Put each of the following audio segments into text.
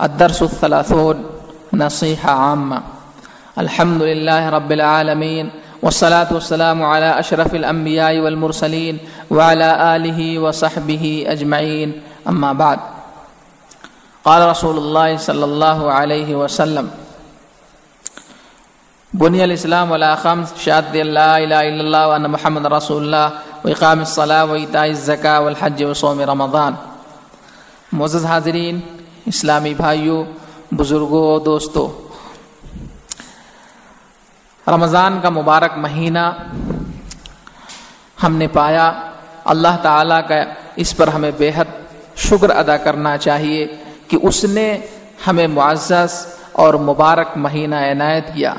الدرس الثلاثون نصيحة عامة الحمد لله رب العالمين والصلاة والسلام على أشرف الأنبياء والمرسلين وعلى آله وصحبه أجمعين أما بعد۔ قال رسول الله صلى الله عليه وسلم بني الإسلام ولا خمس شهادة لا إله إلا الله وأن محمد رسول الله وإقام الصلاة وإيتاء الزكاة والحج وصوم رمضان۔ معزز حاضرین اسلامی بھائیوں بزرگوں، دوستوں، رمضان کا مبارک مہینہ ہم نے پایا۔ اللہ تعالیٰ کا اس پر ہمیں بے حد شکر ادا کرنا چاہیے کہ اس نے ہمیں معزز اور مبارک مہینہ عنایت کیا،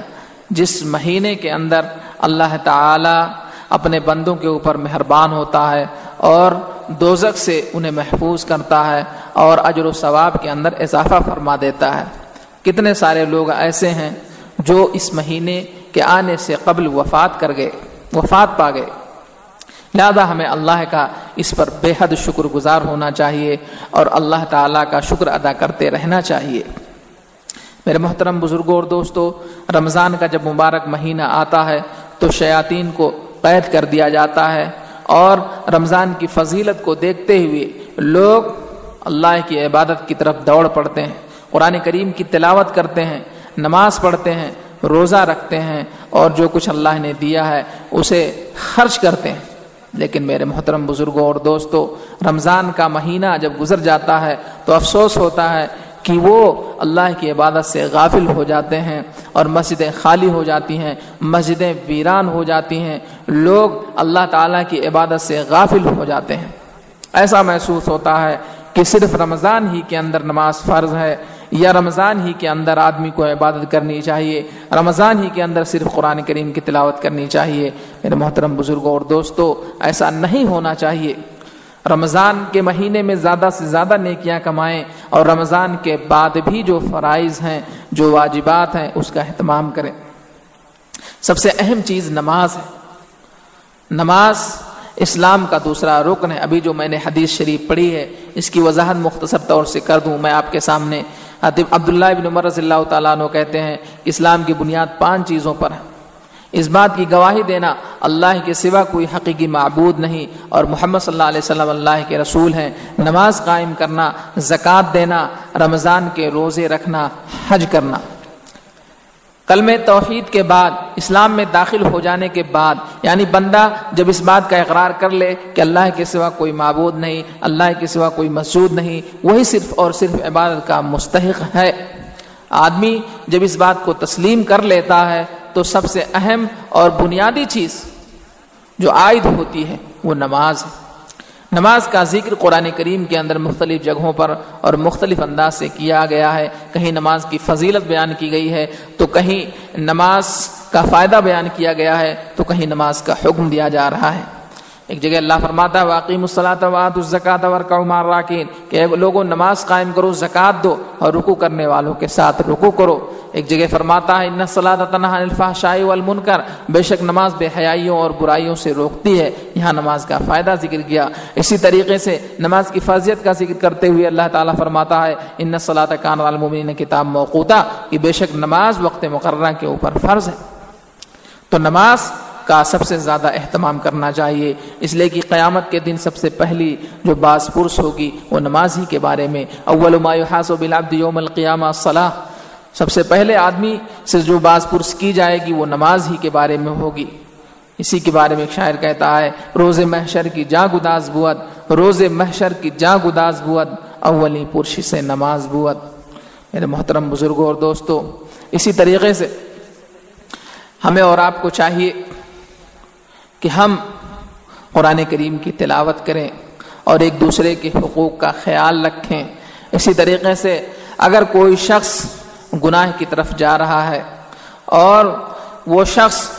جس مہینے کے اندر اللہ تعالیٰ اپنے بندوں کے اوپر مہربان ہوتا ہے اور دوزک سے انہیں محفوظ کرتا ہے۔ اور اجر و ثواب کے اندر اضافہ فرما دیتا ہے۔ کتنے سارے لوگ ایسے ہیں جو اس مہینے کے آنے سے قبل وفات کر گئے، وفات پا گئے۔ لہذا ہمیں اللہ کا اس پر بے حد شکر گزار ہونا چاہیے اور اللہ تعالیٰ کا شکر ادا کرتے رہنا چاہیے۔ میرے محترم بزرگوں اور دوستوں، رمضان کا جب مبارک مہینہ آتا ہے تو شیاطین کو قید کر دیا جاتا ہے اور رمضان کی فضیلت کو دیکھتے ہوئے لوگ اللہ کی عبادت کی طرف دوڑ پڑتے ہیں، قرآن کریم کی تلاوت کرتے ہیں، نماز پڑھتے ہیں، روزہ رکھتے ہیں اور جو کچھ اللہ نے دیا ہے، اسے خرچ کرتے ہیں۔ لیکن میرے محترم بزرگوں اور دوستوں رمضان کا مہینہ جب گزر جاتا ہے تو افسوس ہوتا ہے کہ وہ اللہ کی عبادت سے غافل ہو جاتے ہیں اور مسجدیں خالی ہو جاتی ہیں، مسجدیں ویران ہو جاتی ہیں، لوگ اللہ تعالیٰ کی عبادت سے غافل ہو جاتے ہیں۔ ایسا محسوس ہوتا ہے کہ صرف رمضان ہی کے اندر نماز فرض ہے یا رمضان ہی کے اندر آدمی کو عبادت کرنی چاہیے، رمضان ہی کے اندر صرف قرآن کریم کی تلاوت کرنی چاہیے۔ میرے محترم بزرگوں اور دوستوں ایسا نہیں ہونا چاہیے۔ رمضان کے مہینے میں زیادہ سے زیادہ نیکیاں کمائیں اور رمضان کے بعد بھی جو فرائض ہیں، جو واجبات ہیں، اس کا اہتمام کریں۔ سب سے اہم چیز نماز ہے۔ نماز اسلام کا دوسرا رکن ہے۔ ابھی جو میں نے حدیث شریف پڑھی ہے، اس کی وضاحت مختصر طور سے کر دوں۔ میں آپ کے سامنے عبداللہ ابن عمر رضی اللہ تعالیٰ عنہ کہتے ہیں، اسلام کی بنیاد پانچ چیزوں پر ہے۔ اس بات کی گواہی دینا، اللہ کے سوا کوئی حقیقی معبود نہیں اور محمد صلی اللہ علیہ وسلم اللہ کے رسول ہیں۔ نماز قائم کرنا، زکوٰۃ دینا، رمضان کے روزے رکھنا، حج کرنا۔ کلم توحید کے بعد، اسلام میں داخل ہو جانے کے بعد یعنی بندہ جب اس بات کا اقرار کر لے کہ اللہ کے سوا کوئی معبود نہیں، اللہ کے سوا کوئی مسجود نہیں، وہی صرف اور صرف عبادت کا مستحق ہے۔ آدمی جب اس بات کو تسلیم کر لیتا ہے تو سب سے اہم اور بنیادی چیز جو عائد ہوتی ہے وہ نماز ہے۔ نماز کا ذکر قرآن کریم کے اندر مختلف جگہوں پر اور مختلف انداز سے کیا گیا ہے، کہیں نماز کی فضیلت بیان کی گئی ہے، تو کہیں نماز کا فائدہ بیان کیا گیا ہے، تو کہیں نماز کا حکم دیا جا رہا ہے۔ ایک جگہ اللہ فرماتا ہے واقعی مسلاط وات الزکات ورکا راکین کہ لوگوں نماز قائم کرو، زکوٰۃ دو اور رکو کرنے والوں کے ساتھ رکو کرو۔ ایک جگہ فرماتا ہے ان صلاح تنہا الفا والمنکر بے شک نماز بے حیائیوں اور برائیوں سے روکتی ہے۔ یہاں نماز کا فائدہ ذکر کیا۔ اسی طریقے سے نماز کی فضیت کا ذکر کرتے ہوئے اللہ تعالیٰ فرماتا ہے ان صلاح کان والمومنین کتاب موقوتا کہ بے شک نماز وقت مقررہ کے اوپر فرض ہے۔ تو نماز کا سب سے زیادہ اہتمام کرنا چاہیے۔ اس لیے کہ قیامت کے دن سب سے پہلی جو باز پرس ہوگی وہ نماز ہی کے بارے میں۔ اول ما يحاسب بالعبد یوم القیامہ صلاح۔ سب سے پہلے آدمی سے جو باز پرس کی جائے گی وہ نماز ہی کے بارے میں ہوگی۔ اسی کے بارے میں ایک شاعر کہتا ہے، روز محشر کی جا گداز بوت روز محشر کی جا گداز بوت اولی پرشی سے نماز بوت میرے محترم بزرگوں اور دوستوں، اسی طریقے سے ہمیں اور آپ کو چاہیے کہ ہم قرآن کریم کی تلاوت کریں اور ایک دوسرے کے حقوق کا خیال رکھیں۔ اسی طریقے سے اگر کوئی شخص گناہ کی طرف جا رہا ہے اور وہ شخص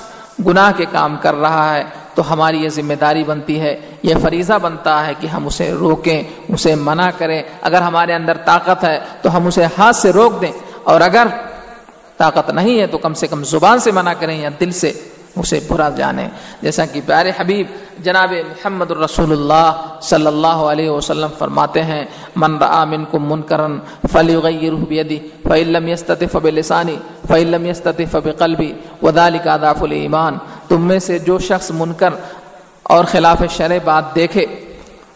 گناہ کے کام کر رہا ہے، تو ہماری یہ ذمہ داری بنتی ہے، یہ فریضہ بنتا ہے کہ ہم اسے روکیں، اسے منع کریں۔ اگر ہمارے اندر طاقت ہے، تو ہم اسے ہاتھ سے روک دیں۔ اور اگر طاقت نہیں ہے، تو کم سے کم زبان سے منع کریں یا دل سے۔ اسے برا جانے۔ جیسا کہ پیارے حبیب، جناب محمد الرسول اللہ صلی اللہ علیہ وسلم فرماتے ہیں، من رآ منکم منکرن فلیغیرہ بیدی، فإن لم يستطع فبلسانی فإن لم يستطع فبقلبی وذالک اضعف الایمان۔ تم میں سے جو شخص منکر اور خلاف شرع بات دیکھے،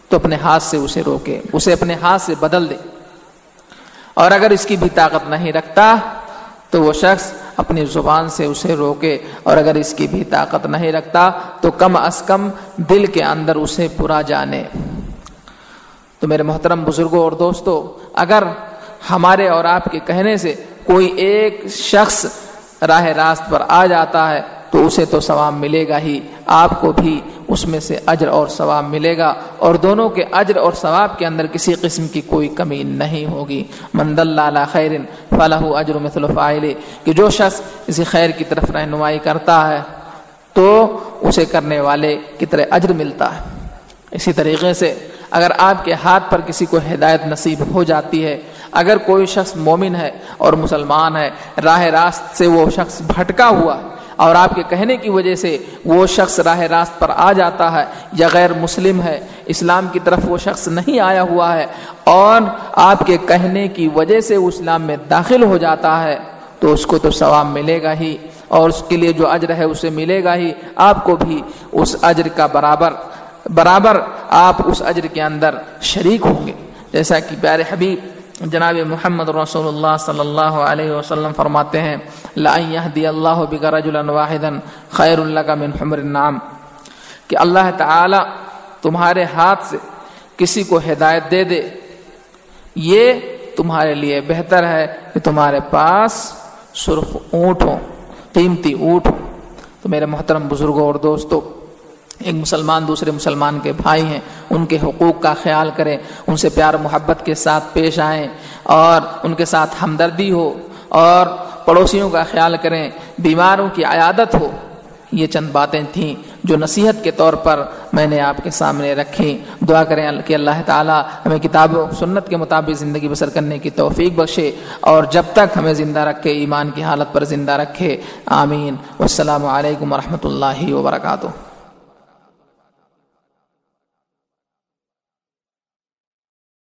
تو اپنے ہاتھ سے اسے روکے، اسے اپنے ہاتھ سے بدل دے۔ اور اگر اس کی بھی طاقت نہیں رکھتا، تو وہ شخص اپنی زبان سے اسے روکے اور اگر اس کی بھی طاقت نہیں رکھتا تو کم از کم دل کے اندر اسے پورا جانے۔ تو میرے محترم بزرگوں اور دوستوں اگر ہمارے اور آپ کے کہنے سے کوئی ایک شخص راہ راست پر آ جاتا ہے تو اسے تو ثواب ملے گا ہی۔ آپ کو بھی اس میں سے اجر اور ثواب ملے گا اور دونوں کے اجر اور ثواب کے اندر کسی قسم کی کوئی کمی نہیں ہوگی۔ مند اللہ خیر فلاح اجر مثل فائل کہ جو شخص اسی خیر کی طرف رہنمائی کرتا ہے، تو اسے کرنے والے کی طرح اجر ملتا ہے۔ اسی طریقے سے اگر آپ کے ہاتھ پر کسی کو ہدایت نصیب ہو جاتی ہے، اگر کوئی شخص مومن ہے اور مسلمان ہے، راہ راست سے وہ شخص بھٹکا ہوا ہے اور آپ کے کہنے کی وجہ سے وہ شخص راہ راست پر آ جاتا ہے یا غیر مسلم ہے، اسلام کی طرف وہ شخص نہیں آیا ہوا ہے اور آپ کے کہنے کی وجہ سے وہ اسلام میں داخل ہو جاتا ہے تو اس کو تو ثواب ملے گا ہی اور اس کے لیے جو اجر ہے اسے ملے گا ہی، آپ کو بھی اس اجر کا برابر برابر آپ اس اجر کے اندر شریک ہوں گے۔ جیسا کہ پیارے حبیب جناب محمد رسول اللہ صلی اللہ علیہ وسلم فرماتے ہیں اللہ خیر اللہ من حمر النعام کہ اللہ تعالی تمہارے ہاتھ سے کسی کو ہدایت دے دے، یہ تمہارے لیے بہتر ہے کہ تمہارے پاس سرخ اونٹ ہو قیمتی اونٹ ہو تو میرے محترم بزرگوں اور دوستوں، ایک مسلمان دوسرے مسلمان کے بھائی ہیں، ان کے حقوق کا خیال کریں، ان سے پیار محبت کے ساتھ پیش آئیں، اور ان کے ساتھ ہمدردی ہو، اور پڑوسیوں کا خیال کریں، بیماروں کی عیادت ہو۔ یہ چند باتیں تھیں جو نصیحت کے طور پر میں نے آپ کے سامنے رکھیں۔ دعا کریں کہ اللہ تعالیٰ ہمیں کتاب و سنت کے مطابق زندگی بسر کرنے کی توفیق بخشے اور جب تک ہمیں زندہ رکھے، ایمان کی حالت پر زندہ رکھے۔ آمین۔ والسلام علیکم ورحمۃ اللہ وبرکاتہ۔